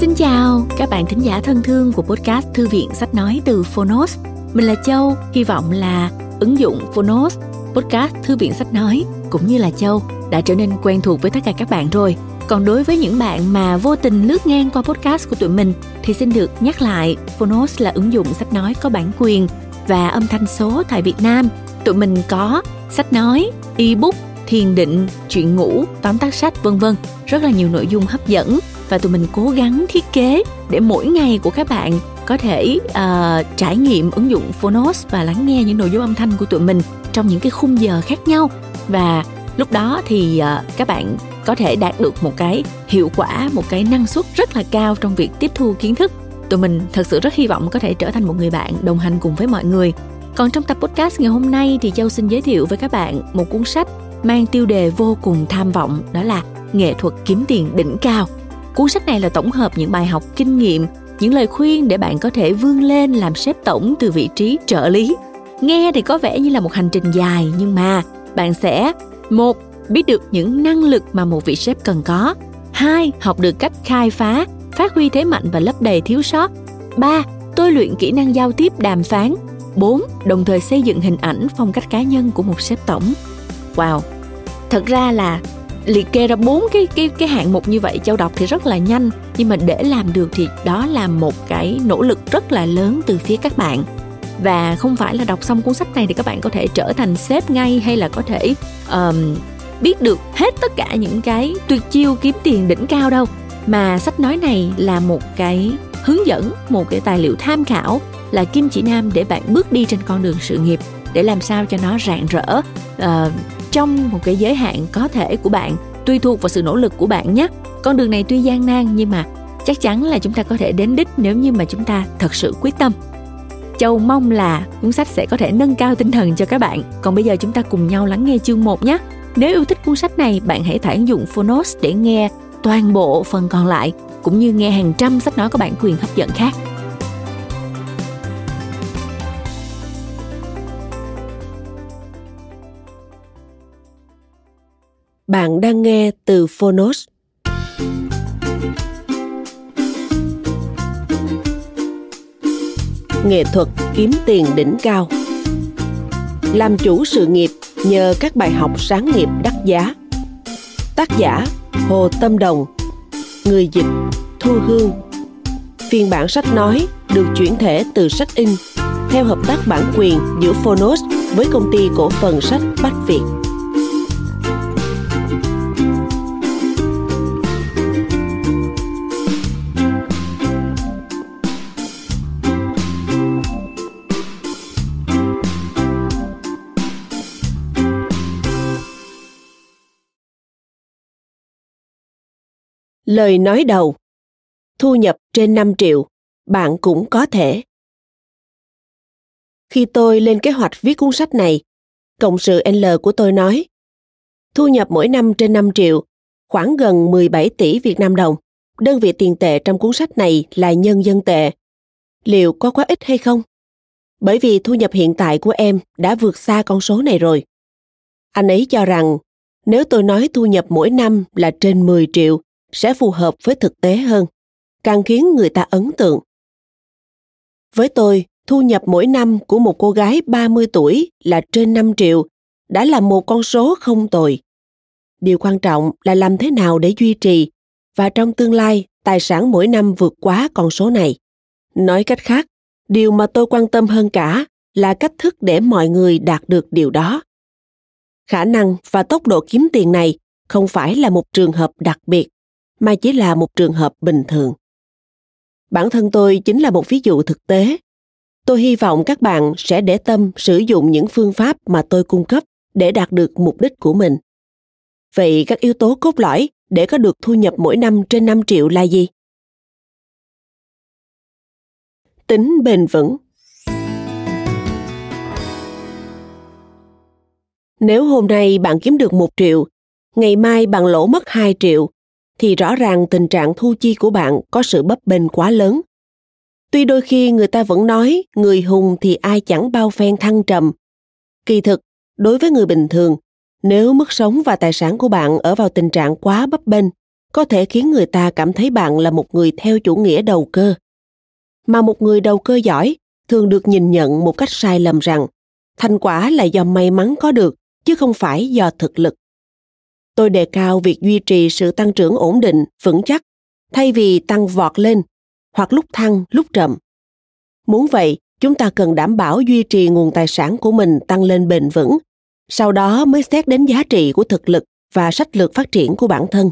Xin chào các bạn thính giả thân thương của podcast Thư viện Sách Nói từ Phonos. Mình là Châu, hy vọng là ứng dụng Phonos, podcast Thư viện Sách Nói cũng như là Châu đã trở nên quen thuộc với tất cả các bạn rồi. Còn đối với những bạn mà vô tình lướt ngang qua podcast của tụi mình thì xin được nhắc lại Phonos là ứng dụng sách nói có bản quyền và âm thanh số tại Việt Nam. Tụi mình có sách nói, ebook, thiền định, chuyện ngủ, tóm tắt sách vân vân, rất là nhiều nội dung hấp dẫn và tụi mình cố gắng thiết kế để mỗi ngày của các bạn có thể uh, trải nghiệm ứng dụng Phonos và lắng nghe những nội dung âm thanh của tụi mình trong những cái khung giờ khác nhau. Và lúc đó thì uh, các bạn có thể đạt được một cái hiệu quả một cái năng suất rất là cao trong việc tiếp thu kiến thức. Tụi mình thật sự rất hy vọng có thể trở thành một người bạn đồng hành cùng với mọi người. Còn trong tập podcast ngày hôm nay thì châu xin giới thiệu với các bạn một cuốn sách mang tiêu đề vô cùng tham vọng đó là nghệ thuật kiếm tiền đỉnh cao cuốn sách này là tổng hợp những bài học kinh nghiệm, những lời khuyên để bạn có thể vươn lên làm sếp tổng từ vị trí trợ lý nghe thì có vẻ như là một hành trình dài, nhưng mà bạn sẽ, một, biết được những năng lực mà một vị sếp cần có hai, học được cách khai phá, phát huy thế mạnh và lấp đầy thiếu sót ba, tôi luyện kỹ năng giao tiếp đàm phán 4. Đồng thời xây dựng hình ảnh phong cách cá nhân của một sếp tổng. Wow. Thật ra là liệt kê ra bốn cái cái cái hạng mục như vậy châu đọc thì rất là nhanh. Nhưng mà để làm được thì đó là một cái nỗ lực rất là lớn từ phía các bạn. Và không phải là đọc xong cuốn sách này thì các bạn có thể trở thành sếp ngay hay là có thể um, biết được hết tất cả những cái tuyệt chiêu kiếm tiền đỉnh cao đâu. Mà sách nói này là một cái hướng dẫn một cái tài liệu tham khảo là kim chỉ nam để bạn bước đi trên con đường sự nghiệp để làm sao cho nó rạng rỡ. Uh, trong một cái giới hạn có thể của bạn tùy thuộc vào sự nỗ lực của bạn nhé con đường này tuy gian nan nhưng mà chắc chắn là chúng ta có thể đến đích nếu như mà chúng ta thật sự quyết tâm Châu mong là cuốn sách sẽ có thể nâng cao tinh thần cho các bạn. Còn bây giờ chúng ta cùng nhau lắng nghe chương 1 nhé. Nếu yêu thích cuốn sách này, bạn hãy tải ứng dụng Phonos để nghe toàn bộ phần còn lại, cũng như nghe hàng trăm sách nói có bản quyền hấp dẫn khác. Bạn đang nghe từ Phonos. Nghệ thuật kiếm tiền đỉnh cao. Làm chủ sự nghiệp nhờ các bài học sáng nghiệp đắt giá. Tác giả Hồ Tâm Đồng. Người dịch Thu Hương. Phiên bản sách nói được chuyển thể từ sách in theo hợp tác bản quyền giữa Phonos với công ty cổ phần sách Bách Việt. Lời nói đầu Thu nhập trên 5 triệu, bạn cũng có thể. Khi tôi lên kế hoạch viết cuốn sách này, cộng sự L của tôi nói, thu nhập mỗi năm trên 5 triệu, khoảng gần 17 tỷ Việt Nam đồng. Đơn vị tiền tệ trong cuốn sách này là nhân dân tệ. Liệu có quá ít hay không? Bởi vì thu nhập hiện tại của em đã vượt xa con số này rồi. Anh ấy cho rằng nếu tôi nói thu nhập mỗi năm là trên 10 triệu sẽ phù hợp với thực tế hơn, càng khiến người ta ấn tượng. Với tôi, thu nhập mỗi năm của một cô gái 30 tuổi là trên 5 triệu đã là một con số không tồi. Điều quan trọng là làm thế nào để duy trì và trong tương lai tài sản mỗi năm vượt quá con số này. Nói cách khác, điều mà tôi quan tâm hơn cả là cách thức để mọi người đạt được điều đó. Khả năng và tốc độ kiếm tiền này không phải là một trường hợp đặc biệt mà chỉ là một trường hợp bình thường. Bản thân tôi chính là một ví dụ thực tế. Tôi hy vọng các bạn sẽ để tâm sử dụng những phương pháp mà tôi cung cấp để đạt được mục đích của mình. Vậy các yếu tố cốt lõi để có được thu nhập mỗi năm trên 5 triệu là gì? Tính bền vững. Nếu hôm nay bạn kiếm được một triệu, ngày mai bạn lỗ mất 2 triệu, thì rõ ràng tình trạng thu chi của bạn có sự bấp bênh quá lớn. Tuy đôi khi người ta vẫn nói người hùng thì ai chẳng bao phen thăng trầm. Kỳ thực, đối với người bình thường, nếu mức sống và tài sản của bạn ở vào tình trạng quá bấp bênh, có thể khiến người ta cảm thấy bạn là một người theo chủ nghĩa đầu cơ mà một người đầu cơ giỏi thường được nhìn nhận một cách sai lầm rằng thành quả là do may mắn có được chứ không phải do thực lực tôi đề cao việc duy trì sự tăng trưởng ổn định vững chắc thay vì tăng vọt lên hoặc lúc thăng lúc trầm muốn vậy chúng ta cần đảm bảo duy trì nguồn tài sản của mình tăng lên bền vững sau đó mới xét đến giá trị của thực lực và sách lược phát triển của bản thân.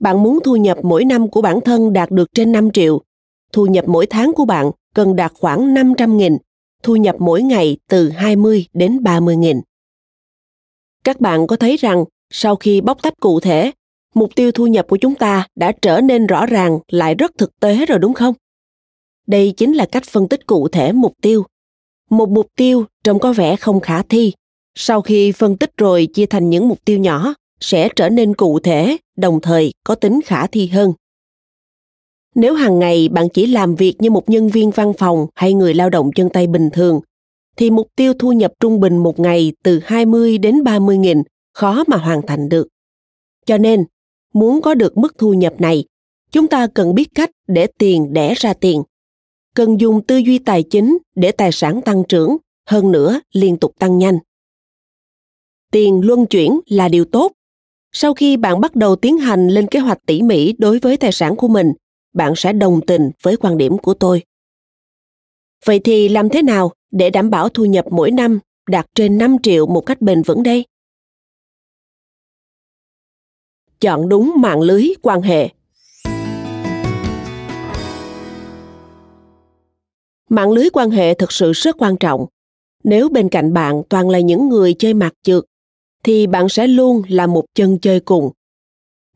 Bạn muốn thu nhập mỗi năm của bản thân đạt được trên 5 triệu, thu nhập mỗi tháng của bạn cần đạt khoảng 500 nghìn, thu nhập mỗi ngày từ 20 đến 30 nghìn. Các bạn có thấy rằng sau khi bóc tách cụ thể, mục tiêu thu nhập của chúng ta đã trở nên rõ ràng lại rất thực tế rồi đúng không? Đây chính là cách phân tích cụ thể mục tiêu. Một mục tiêu trông có vẻ không khả thi, sau khi phân tích rồi chia thành những mục tiêu nhỏ sẽ trở nên cụ thể đồng thời có tính khả thi hơn nếu hàng ngày bạn chỉ làm việc như một nhân viên văn phòng hay người lao động chân tay bình thường, thì mục tiêu thu nhập trung bình một ngày từ 20 đến 30 nghìn khó mà hoàn thành được. Cho nên, muốn có được mức thu nhập này, chúng ta cần biết cách để tiền đẻ ra tiền. Cần dùng tư duy tài chính để tài sản tăng trưởng, hơn nữa liên tục tăng nhanh tiền luân chuyển là điều tốt sau khi bạn bắt đầu tiến hành lên kế hoạch tỉ mỉ đối với tài sản của mình bạn sẽ đồng tình với quan điểm của tôi vậy thì làm thế nào để đảm bảo thu nhập mỗi năm đạt trên 5 triệu một cách bền vững đây? Chọn đúng mạng lưới quan hệ. Mạng lưới quan hệ thực sự rất quan trọng. Nếu bên cạnh bạn toàn là những người chơi mặt trượt thì bạn sẽ luôn là một chân chơi cùng.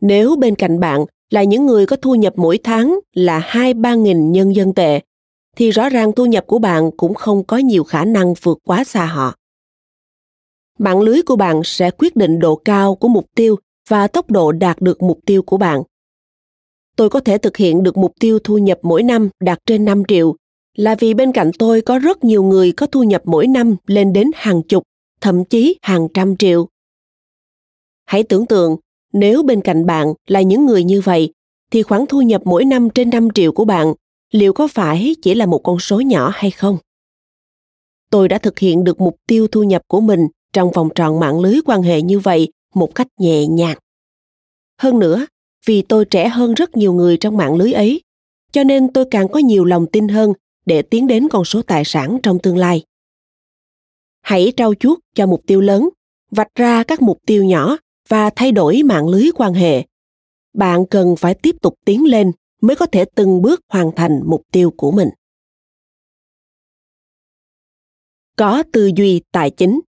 Nếu bên cạnh bạn là những người có thu nhập mỗi tháng là 2-3 nghìn nhân dân tệ, thì rõ ràng thu nhập của bạn cũng không có nhiều khả năng vượt quá xa họ. Mạng lưới của bạn sẽ quyết định độ cao của mục tiêu và tốc độ đạt được mục tiêu của bạn. Tôi có thể thực hiện được mục tiêu thu nhập mỗi năm đạt trên 5 triệu là vì bên cạnh tôi có rất nhiều người có thu nhập mỗi năm lên đến hàng chục, thậm chí hàng trăm triệu. Hãy tưởng tượng, nếu bên cạnh bạn là những người như vậy, thì khoản thu nhập mỗi năm trên 5 triệu của bạn liệu có phải chỉ là một con số nhỏ hay không? Tôi đã thực hiện được mục tiêu thu nhập của mình trong vòng tròn mạng lưới quan hệ như vậy một cách nhẹ nhàng. Hơn nữa, vì tôi trẻ hơn rất nhiều người trong mạng lưới ấy, cho nên tôi càng có nhiều lòng tin hơn để tiến đến con số tài sản trong tương lai. Hãy trau chuốt cho mục tiêu lớn, vạch ra các mục tiêu nhỏ và thay đổi mạng lưới quan hệ bạn cần phải tiếp tục tiến lên mới có thể từng bước hoàn thành mục tiêu của mình có tư duy tài chính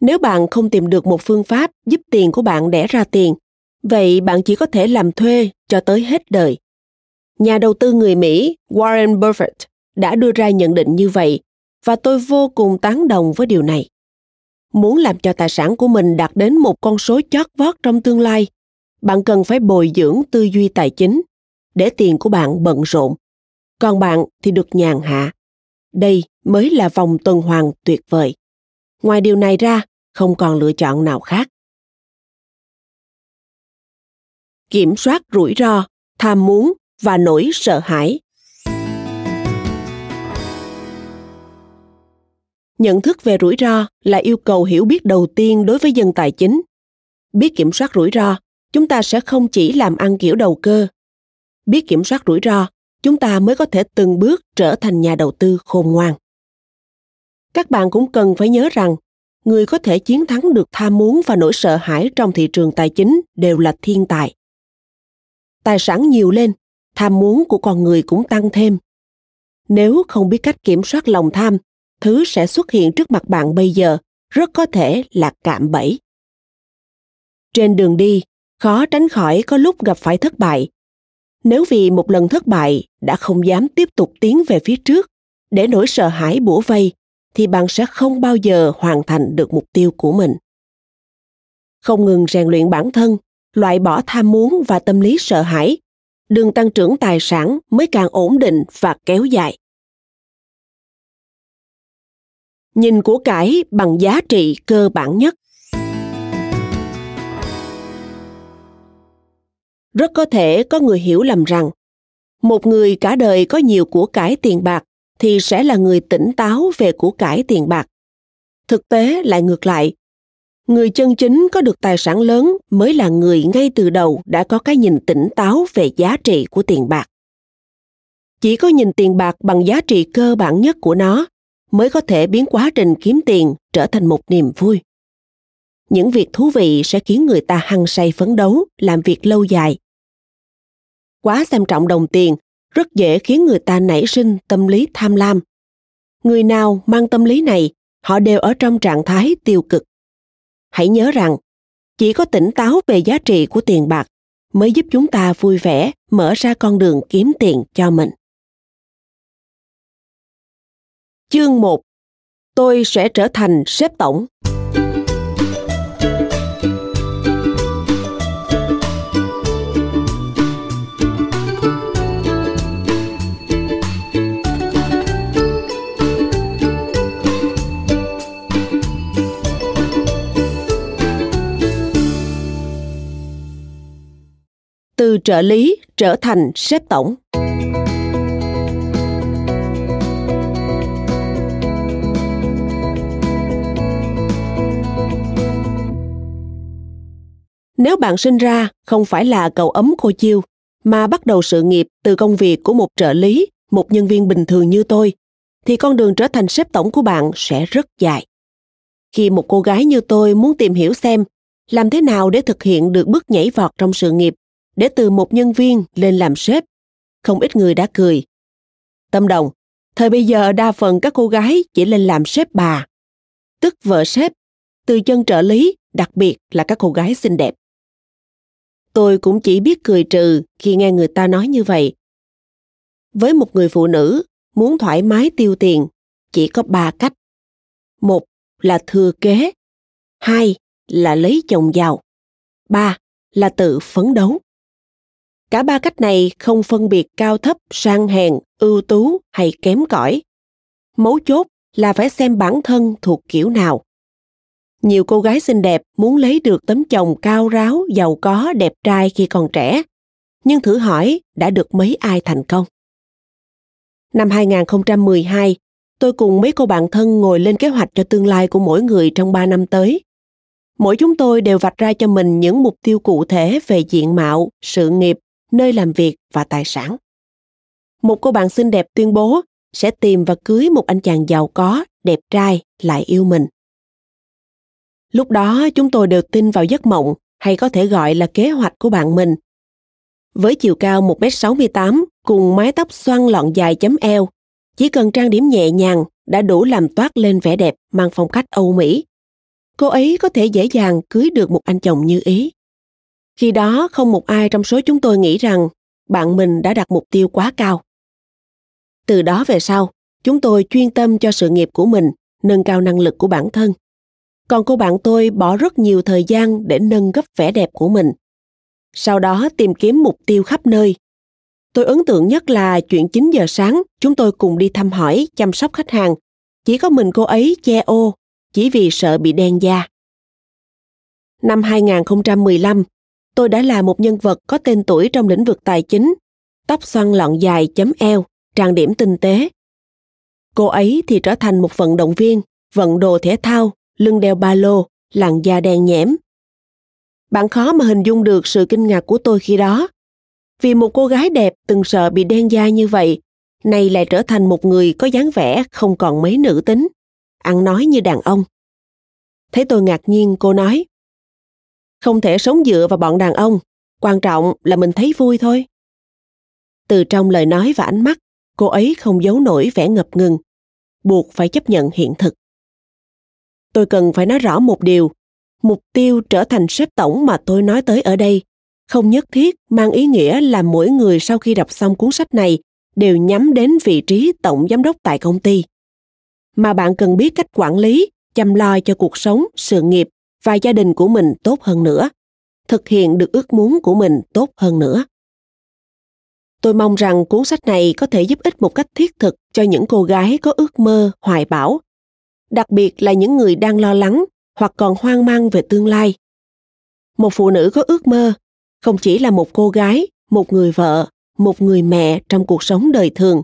nếu bạn không tìm được một phương pháp giúp tiền của bạn đẻ ra tiền, vậy bạn chỉ có thể làm thuê cho tới hết đời. Nhà đầu tư người mỹ warren buffett đã đưa ra nhận định như vậy, và tôi vô cùng tán đồng với điều này. Muốn làm cho tài sản của mình đạt đến một con số chót vót trong tương lai, bạn cần phải bồi dưỡng tư duy tài chính để tiền của bạn bận rộn. Còn bạn thì được nhàn hạ. Đây mới là vòng tuần hoàn tuyệt vời ngoài điều này ra, không còn lựa chọn nào khác. Kiểm soát rủi ro, tham muốn và nỗi sợ hãi. Nhận thức về rủi ro là yêu cầu hiểu biết đầu tiên đối với dân tài chính. Biết kiểm soát rủi ro, chúng ta sẽ không chỉ làm ăn kiểu đầu cơ. Biết kiểm soát rủi ro, chúng ta mới có thể từng bước trở thành nhà đầu tư khôn ngoan các bạn cũng cần phải nhớ rằng, người có thể chiến thắng được tham muốn và nỗi sợ hãi trong thị trường tài chính đều là thiên tài. Tài sản nhiều lên, tham muốn của con người cũng tăng thêm. Nếu không biết cách kiểm soát lòng tham, thứ sẽ xuất hiện trước mặt bạn bây giờ, rất có thể là cạm bẫy. Trên đường đi, khó tránh khỏi có lúc gặp phải thất bại. Nếu vì một lần thất bại, đã không dám tiếp tục tiến về phía trước, để nỗi sợ hãi bủa vây thì bạn sẽ không bao giờ hoàn thành được mục tiêu của mình. Không ngừng rèn luyện bản thân, loại bỏ tham muốn và tâm lý sợ hãi đường tăng trưởng tài sản mới càng ổn định và kéo dài. Nhìn của cải bằng giá trị cơ bản nhất. Rất có thể có người hiểu lầm rằng, một người cả đời có nhiều của cải tiền bạc thì sẽ là người tỉnh táo về của cải tiền bạc. Thực tế lại ngược lại. Người chân chính có được tài sản lớn mới là người ngay từ đầu đã có cái nhìn tỉnh táo về giá trị của tiền bạc. Chỉ có nhìn tiền bạc bằng giá trị cơ bản nhất của nó mới có thể biến quá trình kiếm tiền trở thành một niềm vui. Những việc thú vị sẽ khiến người ta hăng say phấn đấu, làm việc lâu dài. Quá xem trọng đồng tiền rất dễ khiến người ta nảy sinh tâm lý tham lam người nào mang tâm lý này, họ đều ở trong trạng thái tiêu cực hãy nhớ rằng, chỉ có tỉnh táo về giá trị của tiền bạc mới giúp chúng ta vui vẻ, mở ra con đường kiếm tiền cho mình. Chương 1 Tôi sẽ trở thành sếp tổng. Trợ lý trở thành sếp tổng. Nếu bạn sinh ra không phải là cậu ấm cô chiêu, mà bắt đầu sự nghiệp từ công việc của một trợ lý, một nhân viên bình thường như tôi, thì con đường trở thành sếp tổng của bạn sẽ rất dài. Khi một cô gái như tôi muốn tìm hiểu xem làm thế nào để thực hiện được bước nhảy vọt trong sự nghiệp để từ một nhân viên lên làm sếp. Không ít người đã cười. Tâm đồng, thời bây giờ đa phần các cô gái chỉ lên làm sếp bà, tức vợ sếp, từ chân trợ lý, đặc biệt là các cô gái xinh đẹp. Tôi cũng chỉ biết cười trừ khi nghe người ta nói như vậy. Với một người phụ nữ muốn thoải mái tiêu tiền, chỉ có ba cách. Một là thừa kế, hai là lấy chồng giàu, ba là tự phấn đấu. Cả ba cách này không phân biệt cao thấp, sang hèn, ưu tú hay kém cỏi. Mấu chốt là phải xem bản thân thuộc kiểu nào. Nhiều cô gái xinh đẹp muốn lấy được tấm chồng cao ráo, giàu có, đẹp trai khi còn trẻ. Nhưng thử hỏi đã được mấy ai thành công? Năm 2012, tôi cùng mấy cô bạn thân ngồi lên kế hoạch cho tương lai của mỗi người trong 3 năm tới. Mỗi chúng tôi đều vạch ra cho mình những mục tiêu cụ thể về diện mạo, sự nghiệp, nơi làm việc và tài sản. Một cô bạn xinh đẹp tuyên bố sẽ tìm và cưới một anh chàng giàu có, đẹp trai, lại yêu mình. Lúc đó chúng tôi đều tin vào giấc mộng hay có thể gọi là kế hoạch của bạn mình. Với chiều cao 1m68 cùng mái tóc xoăn lọn dài chấm eo, chỉ cần trang điểm nhẹ nhàng đã đủ làm toát lên vẻ đẹp mang phong cách Âu Mỹ. Cô ấy có thể dễ dàng cưới được một anh chồng như ý. Khi đó không một ai trong số chúng tôi nghĩ rằng bạn mình đã đặt mục tiêu quá cao. Từ đó về sau, chúng tôi chuyên tâm cho sự nghiệp của mình, nâng cao năng lực của bản thân. Còn cô bạn tôi bỏ rất nhiều thời gian để nâng gấp vẻ đẹp của mình. Sau đó tìm kiếm mục tiêu khắp nơi. Tôi ấn tượng nhất là chuyện 9 giờ sáng, chúng tôi cùng đi thăm hỏi, chăm sóc khách hàng. Chỉ có mình cô ấy che ô, chỉ vì sợ bị đen da. Năm 2015, tôi đã là một nhân vật có tên tuổi trong lĩnh vực tài chính, tóc xoăn lọn dài chấm eo, trang điểm tinh tế. Cô ấy thì trở thành một vận động viên, vận đồ thể thao, lưng đeo ba lô, làn da đen nhẽm. Bạn khó mà hình dung được sự kinh ngạc của tôi khi đó. Vì một cô gái đẹp từng sợ bị đen da như vậy, nay lại trở thành một người có dáng vẻ không còn mấy nữ tính, ăn nói như đàn ông. Thấy tôi ngạc nhiên, cô nói, không thể sống dựa vào bọn đàn ông, quan trọng là mình thấy vui thôi. Từ trong lời nói và ánh mắt, cô ấy không giấu nổi vẻ ngập ngừng, buộc phải chấp nhận hiện thực. Tôi cần phải nói rõ một điều, mục tiêu trở thành sếp tổng mà tôi nói tới ở đây không nhất thiết mang ý nghĩa là mỗi người sau khi đọc xong cuốn sách này đều nhắm đến vị trí tổng giám đốc tại công ty. Mà bạn cần biết cách quản lý, chăm lo cho cuộc sống, sự nghiệp và gia đình của mình tốt hơn nữa, thực hiện được ước muốn của mình tốt hơn nữa. Tôi mong rằng cuốn sách này có thể giúp ích một cách thiết thực cho những cô gái có ước mơ, hoài bão, đặc biệt là những người đang lo lắng hoặc còn hoang mang về tương lai. Một phụ nữ có ước mơ không chỉ là một cô gái, một người vợ, một người mẹ trong cuộc sống đời thường,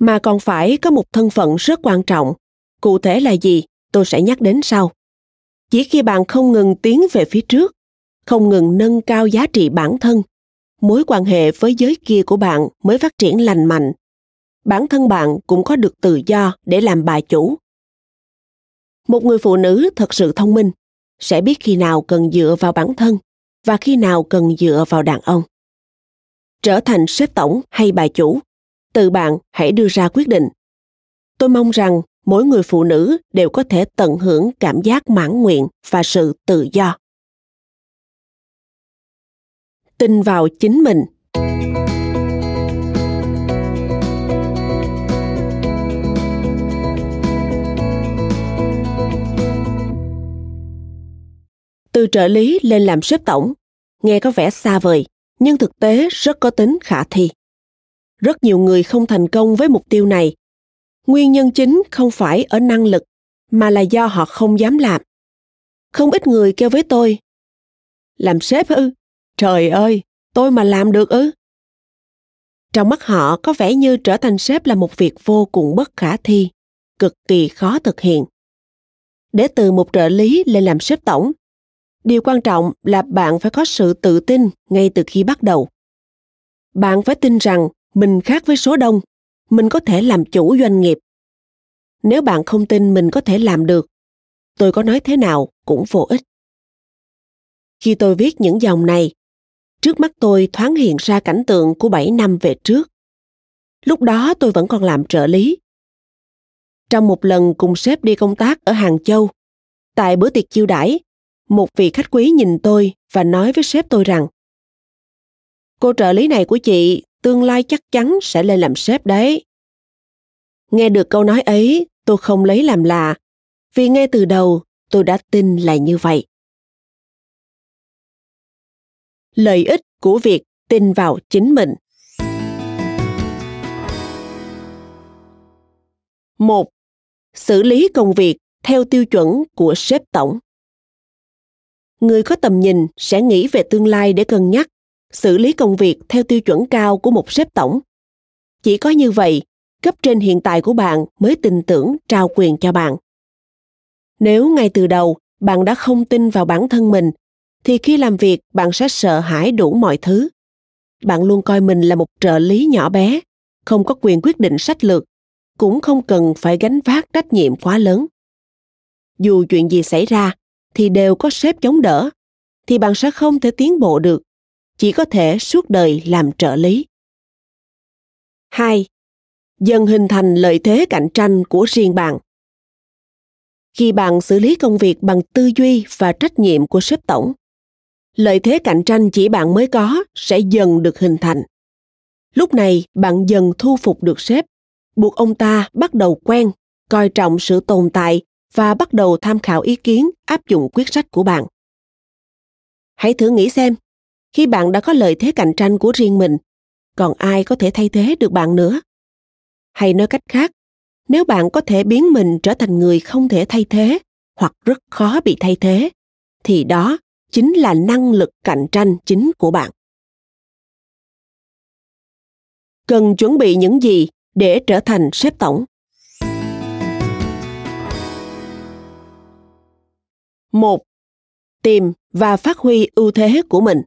mà còn phải có một thân phận rất quan trọng. Cụ thể là gì? Tôi sẽ nhắc đến sau chỉ khi bạn không ngừng tiến về phía trước, không ngừng nâng cao giá trị bản thân, mối quan hệ với giới kia của bạn mới phát triển lành mạnh. Bản thân bạn cũng có được tự do để làm bà chủ. Một người phụ nữ thật sự thông minh, sẽ biết khi nào cần dựa vào bản thân và khi nào cần dựa vào đàn ông. Trở thành sếp tổng hay bà chủ tự bạn hãy đưa ra quyết định. Tôi mong rằng mỗi người phụ nữ đều có thể tận hưởng cảm giác mãn nguyện và sự tự do. Tin vào chính mình. Từ trợ lý lên làm sếp tổng, nghe có vẻ xa vời, nhưng thực tế rất có tính khả thi. Rất nhiều người không thành công với mục tiêu này nguyên nhân chính không phải ở năng lực, mà là do họ không dám làm. Không ít người kêu với tôi, làm sếp ư? Trời ơi, tôi mà làm được ư? Trong mắt họ có vẻ như trở thành sếp là một việc vô cùng bất khả thi, cực kỳ khó thực hiện. Để từ một trợ lý lên làm sếp tổng, điều quan trọng là bạn phải có sự tự tin ngay từ khi bắt đầu. Bạn phải tin rằng mình khác với số đông mình có thể làm chủ doanh nghiệp nếu bạn không tin mình có thể làm được tôi có nói thế nào cũng vô ích khi tôi viết những dòng này trước mắt tôi thoáng hiện ra cảnh tượng của 7 năm về trước. Lúc đó tôi vẫn còn làm trợ lý. Trong một lần cùng sếp đi công tác ở Hàng Châu, tại bữa tiệc chiêu đãi, một vị khách quý nhìn tôi và nói với sếp tôi rằng cô trợ lý này của chị tương lai chắc chắn sẽ lên làm sếp đấy. Nghe được câu nói ấy, tôi không lấy làm lạ, vì ngay từ đầu tôi đã tin là như vậy. Lợi ích của việc tin vào chính mình. một Xử lý công việc theo tiêu chuẩn của sếp tổng. Người có tầm nhìn sẽ nghĩ về tương lai để cân nhắc, xử lý công việc theo tiêu chuẩn cao của một sếp tổng. Chỉ có như vậy, cấp trên hiện tại của bạn mới tin tưởng trao quyền cho bạn. Nếu ngay từ đầu bạn đã không tin vào bản thân mình thì khi làm việc bạn sẽ sợ hãi đủ mọi thứ bạn luôn coi mình là một trợ lý nhỏ bé không có quyền quyết định sách lược cũng không cần phải gánh vác trách nhiệm quá lớn dù chuyện gì xảy ra thì đều có sếp chống đỡ thì bạn sẽ không thể tiến bộ được chỉ có thể suốt đời làm trợ lý 2. Dần hình thành lợi thế cạnh tranh của riêng bạn. Khi bạn xử lý công việc bằng tư duy và trách nhiệm của sếp tổng, lợi thế cạnh tranh chỉ bạn mới có sẽ dần được hình thành lúc này bạn dần thu phục được sếp buộc ông ta bắt đầu quen coi trọng sự tồn tại và bắt đầu tham khảo ý kiến áp dụng quyết sách của bạn hãy thử nghĩ xem khi bạn đã có lợi thế cạnh tranh của riêng mình, còn ai có thể thay thế được bạn nữa? Hay nói cách khác, nếu bạn có thể biến mình trở thành người không thể thay thế hoặc rất khó bị thay thế, thì đó chính là năng lực cạnh tranh chính của bạn. Cần chuẩn bị những gì để trở thành sếp tổng? Một, tìm và phát huy ưu thế của mình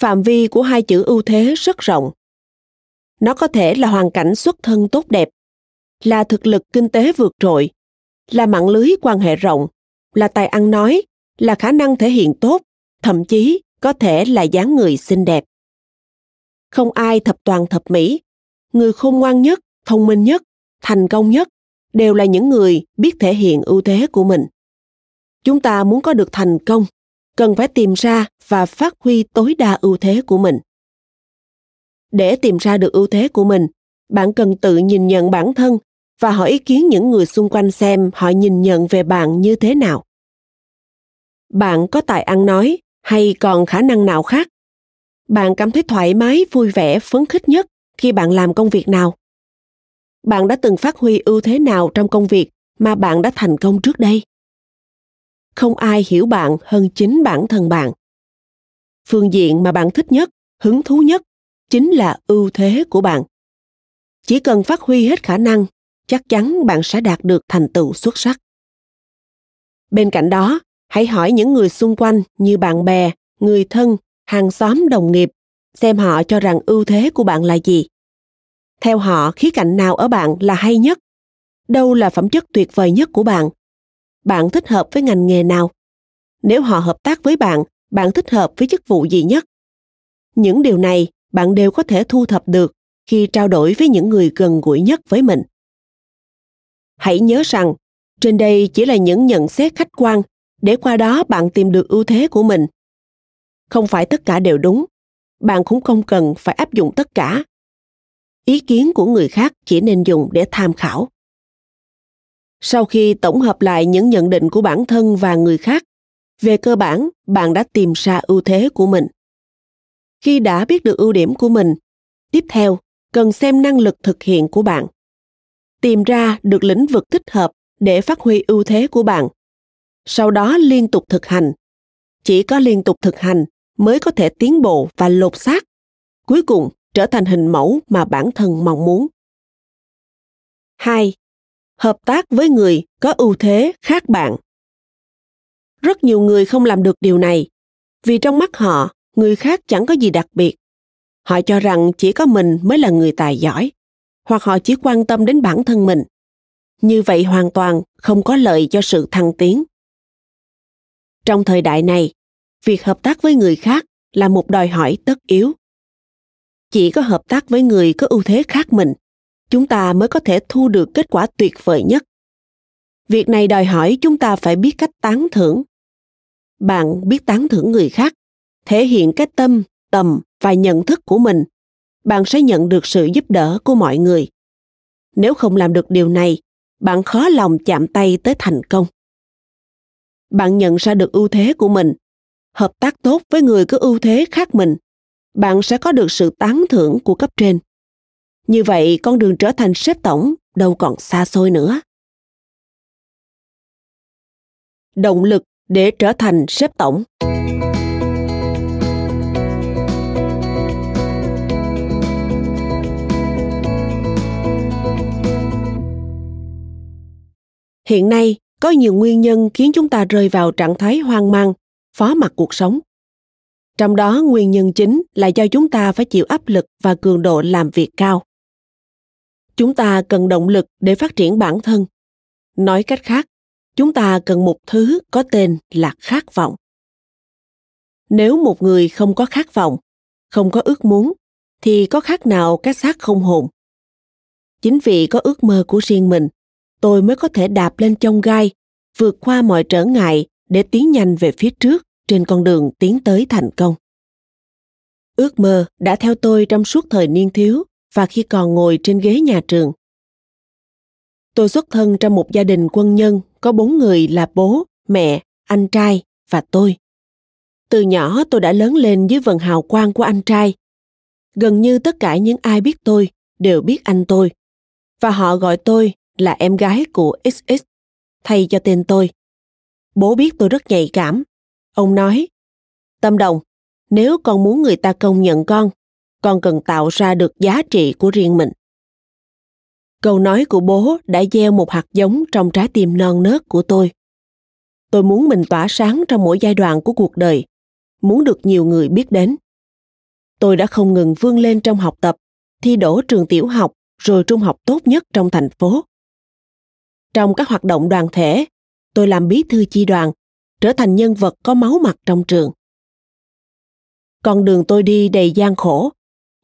phạm vi của hai chữ ưu thế rất rộng. Nó có thể là hoàn cảnh xuất thân tốt đẹp, là thực lực kinh tế vượt trội, là mạng lưới quan hệ rộng, là tài ăn nói, là khả năng thể hiện tốt, thậm chí có thể là dáng người xinh đẹp. Không ai thập toàn thập mỹ, người khôn ngoan nhất, thông minh nhất, thành công nhất, đều là những người biết thể hiện ưu thế của mình. Chúng ta muốn có được thành công cần phải tìm ra và phát huy tối đa ưu thế của mình. Để tìm ra được ưu thế của mình, bạn cần tự nhìn nhận bản thân và hỏi ý kiến những người xung quanh xem họ nhìn nhận về bạn như thế nào. Bạn có tài ăn nói hay còn khả năng nào khác? Bạn cảm thấy thoải mái, vui vẻ, phấn khích nhất khi bạn làm công việc nào? Bạn đã từng phát huy ưu thế nào trong công việc mà bạn đã thành công trước đây? Không ai hiểu bạn hơn chính bản thân bạn. Phương diện mà bạn thích nhất, hứng thú nhất, chính là ưu thế của bạn. Chỉ cần phát huy hết khả năng, chắc chắn bạn sẽ đạt được thành tựu xuất sắc. Bên cạnh đó, hãy hỏi những người xung quanh như bạn bè, người thân, hàng xóm đồng nghiệp, xem họ cho rằng ưu thế của bạn là gì. Theo họ, khía cạnh nào ở bạn là hay nhất? Đâu là phẩm chất tuyệt vời nhất của bạn? Bạn thích hợp với ngành nghề nào? Nếu họ hợp tác với bạn bạn thích hợp với chức vụ gì nhất? Những điều này bạn đều có thể thu thập được khi trao đổi với những người gần gũi nhất với mình. Hãy nhớ rằng, trên đây chỉ là những nhận xét khách quan, để qua đó bạn tìm được ưu thế của mình. Không phải tất cả đều đúng, bạn cũng không cần phải áp dụng tất cả. Ý kiến của người khác chỉ nên dùng để tham khảo sau khi tổng hợp lại những nhận định của bản thân và người khác, về cơ bản, bạn đã tìm ra ưu thế của mình. Khi đã biết được ưu điểm của mình, tiếp theo, cần xem năng lực thực hiện của bạn. Tìm ra được lĩnh vực thích hợp để phát huy ưu thế của bạn. Sau đó liên tục thực hành. Chỉ có liên tục thực hành mới có thể tiến bộ và lột xác, cuối cùng trở thành hình mẫu mà bản thân mong muốn. 2. Hợp tác với người có ưu thế khác bạn. Rất nhiều người không làm được điều này, vì trong mắt họ, người khác chẳng có gì đặc biệt. Họ cho rằng chỉ có mình mới là người tài giỏi, hoặc họ chỉ quan tâm đến bản thân mình. Như vậy hoàn toàn không có lợi cho sự thăng tiến. Trong thời đại này, việc hợp tác với người khác là một đòi hỏi tất yếu chỉ có hợp tác với người có ưu thế khác mình chúng ta mới có thể thu được kết quả tuyệt vời nhất. Việc này đòi hỏi chúng ta phải biết cách tán thưởng. Bạn biết tán thưởng người khác, thể hiện cái tâm, tầm và nhận thức của mình. Bạn sẽ nhận được sự giúp đỡ của mọi người. Nếu không làm được điều này, bạn khó lòng chạm tay tới thành công. Bạn nhận ra được ưu thế của mình, hợp tác tốt với người có ưu thế khác mình. Bạn sẽ có được sự tán thưởng của cấp trên như vậy con đường trở thành sếp tổng đâu còn xa xôi nữa. Động lực để trở thành sếp tổng. Hiện nay, có nhiều nguyên nhân khiến chúng ta rơi vào trạng thái hoang mang, phó mặc cuộc sống. Trong đó nguyên nhân chính là do chúng ta phải chịu áp lực và cường độ làm việc cao chúng ta cần động lực để phát triển bản thân. Nói cách khác, chúng ta cần một thứ có tên là khát vọng. Nếu một người không có khát vọng, không có ước muốn, thì có khác nào cái xác không hồn? Chính vì có ước mơ của riêng mình, tôi mới có thể đạp lên chông gai, vượt qua mọi trở ngại để tiến nhanh về phía trước trên con đường tiến tới thành công. Ước mơ đã theo tôi trong suốt thời niên thiếu và khi còn ngồi trên ghế nhà trường. Tôi xuất thân trong một gia đình quân nhân có bốn người là bố mẹ anh trai và tôi. Từ nhỏ tôi đã lớn lên dưới vần hào quang của anh trai. Gần như tất cả những ai biết tôi đều biết anh tôi và họ gọi tôi là em gái của xx thay cho tên tôi. Bố biết tôi rất nhạy cảm. Ông nói, Tâm Đồng, nếu con muốn người ta công nhận con, con cần tạo ra được giá trị của riêng mình. Câu nói của bố đã gieo một hạt giống trong trái tim non nớt của tôi. Tôi muốn mình tỏa sáng trong mỗi giai đoạn của cuộc đời, muốn được nhiều người biết đến. Tôi đã không ngừng vươn lên trong học tập, thi đỗ trường tiểu học rồi trung học tốt nhất trong thành phố. Trong các hoạt động đoàn thể, tôi làm bí thư chi đoàn trở thành nhân vật có máu mặt trong trường con đường tôi đi đầy gian khổ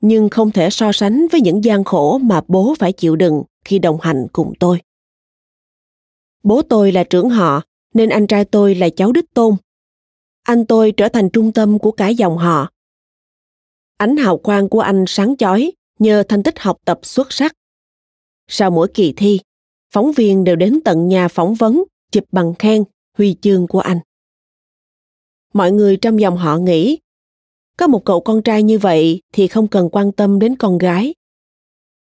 nhưng không thể so sánh với những gian khổ mà bố phải chịu đựng khi đồng hành cùng tôi. Bố tôi là trưởng họ, nên anh trai tôi là cháu đích tôn. Anh tôi trở thành trung tâm của cả dòng họ. Ánh hào quang của anh sáng chói nhờ thành tích học tập xuất sắc. Sau mỗi kỳ thi, phóng viên đều đến tận nhà phỏng vấn, chụp bằng khen, huy chương của anh. Mọi người trong dòng họ nghĩ có một cậu con trai như vậy thì không cần quan tâm đến con gái.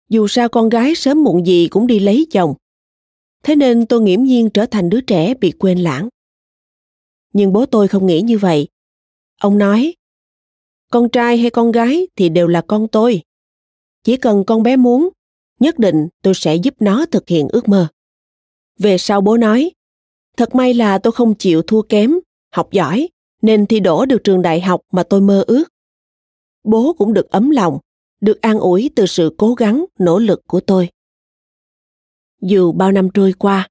Dù sao con gái sớm muộn gì cũng đi lấy chồng. Thế nên tôi nghiễm nhiên trở thành đứa trẻ bị quên lãng. Nhưng bố tôi không nghĩ như vậy. Ông nói, con trai hay con gái thì đều là con tôi. Chỉ cần con bé muốn, nhất định tôi sẽ giúp nó thực hiện ước mơ. Về sau bố nói, thật may là tôi không chịu thua kém, học giỏi nên thi đỗ được trường đại học mà tôi mơ ước. Bố cũng được ấm lòng, được an ủi từ sự cố gắng, nỗ lực của tôi. Dù bao năm trôi qua,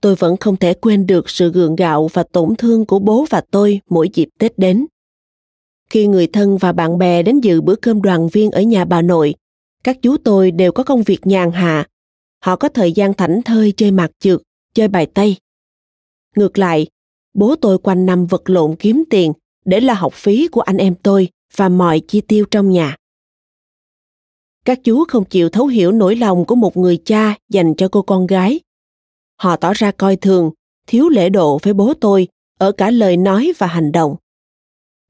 tôi vẫn không thể quên được sự gượng gạo và tổn thương của bố và tôi mỗi dịp tết đến. Khi người thân và bạn bè đến dự bữa cơm đoàn viên ở nhà bà nội, các chú tôi đều có công việc nhàn hạ. Họ có thời gian thảnh thơi chơi mặt trượt, chơi bài tây ngược lại bố tôi quanh năm vật lộn kiếm tiền để là học phí của anh em tôi và mọi chi tiêu trong nhà. Các chú không chịu thấu hiểu nỗi lòng của một người cha dành cho cô con gái. Họ tỏ ra coi thường, thiếu lễ độ với bố tôi ở cả lời nói và hành động.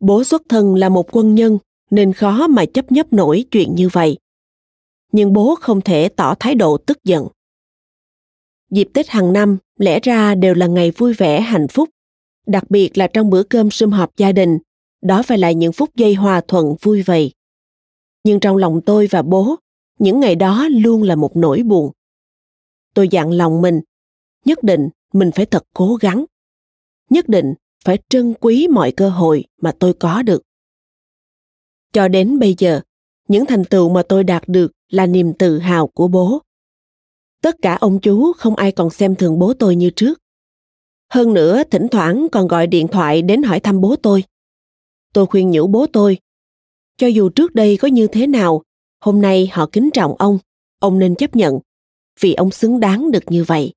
Bố xuất thân là một quân nhân nên khó mà chấp nhấp nổi chuyện như vậy. Nhưng bố không thể tỏ thái độ tức giận. Dịp tết hàng năm, lẽ ra đều là ngày vui vẻ, hạnh phúc đặc biệt là trong bữa cơm sum họp gia đình, đó phải là những phút giây hòa thuận vui vầy. Nhưng trong lòng tôi và bố, những ngày đó luôn là một nỗi buồn. Tôi dặn lòng mình, nhất định mình phải thật cố gắng. Nhất định phải trân quý mọi cơ hội mà tôi có được. Cho đến bây giờ, những thành tựu mà tôi đạt được là niềm tự hào của bố. Tất cả ông chú không ai còn xem thường bố tôi như trước hơn nữa, thỉnh thoảng còn gọi điện thoại đến hỏi thăm bố tôi. Tôi khuyên nhủ bố tôi, cho dù trước đây có như thế nào, hôm nay họ kính trọng ông ông nên chấp nhận, vì ông xứng đáng được như vậy.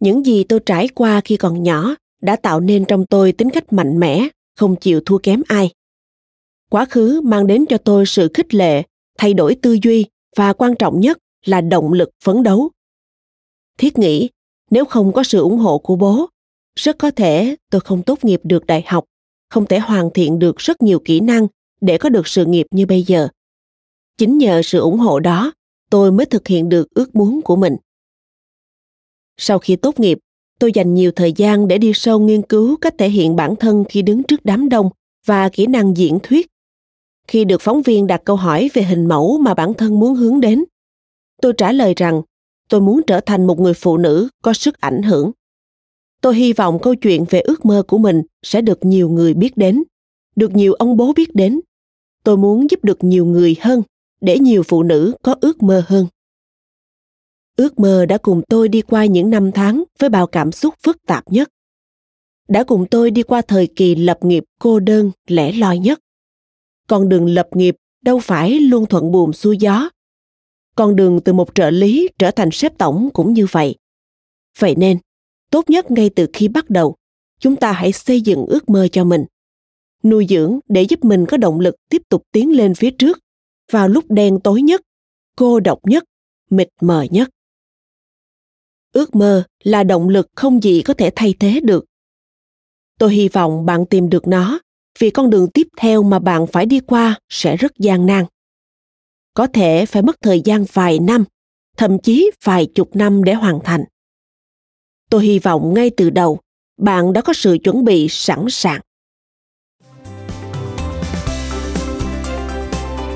Những gì tôi trải qua khi còn nhỏ đã tạo nên trong tôi tính cách mạnh mẽ, không chịu thua kém ai. Quá khứ mang đến cho tôi sự khích lệ, thay đổi tư duy và quan trọng nhất là động lực phấn đấu. Thiết nghĩ nếu không có sự ủng hộ của bố, rất có thể tôi không tốt nghiệp được đại học, không thể hoàn thiện được rất nhiều kỹ năng để có được sự nghiệp như bây giờ. Chính nhờ sự ủng hộ đó, tôi mới thực hiện được ước muốn của mình. Sau khi tốt nghiệp, tôi dành nhiều thời gian để đi sâu nghiên cứu cách thể hiện bản thân khi đứng trước đám đông và kỹ năng diễn thuyết. Khi được phóng viên đặt câu hỏi về hình mẫu mà bản thân muốn hướng đến, tôi trả lời rằng tôi muốn trở thành một người phụ nữ có sức ảnh hưởng. Tôi hy vọng câu chuyện về ước mơ của mình sẽ được nhiều người biết đến, được nhiều ông bố biết đến. Tôi muốn giúp được nhiều người hơn, để nhiều phụ nữ có ước mơ hơn. Ước mơ đã cùng tôi đi qua những năm tháng với bao cảm xúc phức tạp nhất. Đã cùng tôi đi qua thời kỳ lập nghiệp cô đơn, lẻ loi nhất. Con đường lập nghiệp đâu phải luôn thuận buồm xuôi gió con đường từ một trợ lý trở thành sếp tổng cũng như vậy. Vậy nên, tốt nhất ngay từ khi bắt đầu, chúng ta hãy xây dựng ước mơ cho mình. Nuôi dưỡng để giúp mình có động lực tiếp tục tiến lên phía trước, vào lúc đen tối nhất, cô độc nhất, mịt mờ nhất. Ước mơ là động lực không gì có thể thay thế được. Tôi hy vọng bạn tìm được nó, vì con đường tiếp theo mà bạn phải đi qua sẽ rất gian nan có thể phải mất thời gian vài năm, thậm chí vài chục năm để hoàn thành. Tôi hy vọng ngay từ đầu, bạn đã có sự chuẩn bị sẵn sàng.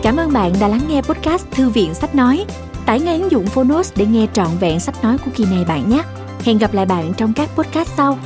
Cảm ơn bạn đã lắng nghe podcast thư viện sách nói. Tải ngay ứng dụng phonos để nghe trọn vẹn sách nói của kỳ này bạn nhé. Hẹn gặp lại bạn trong các podcast sau.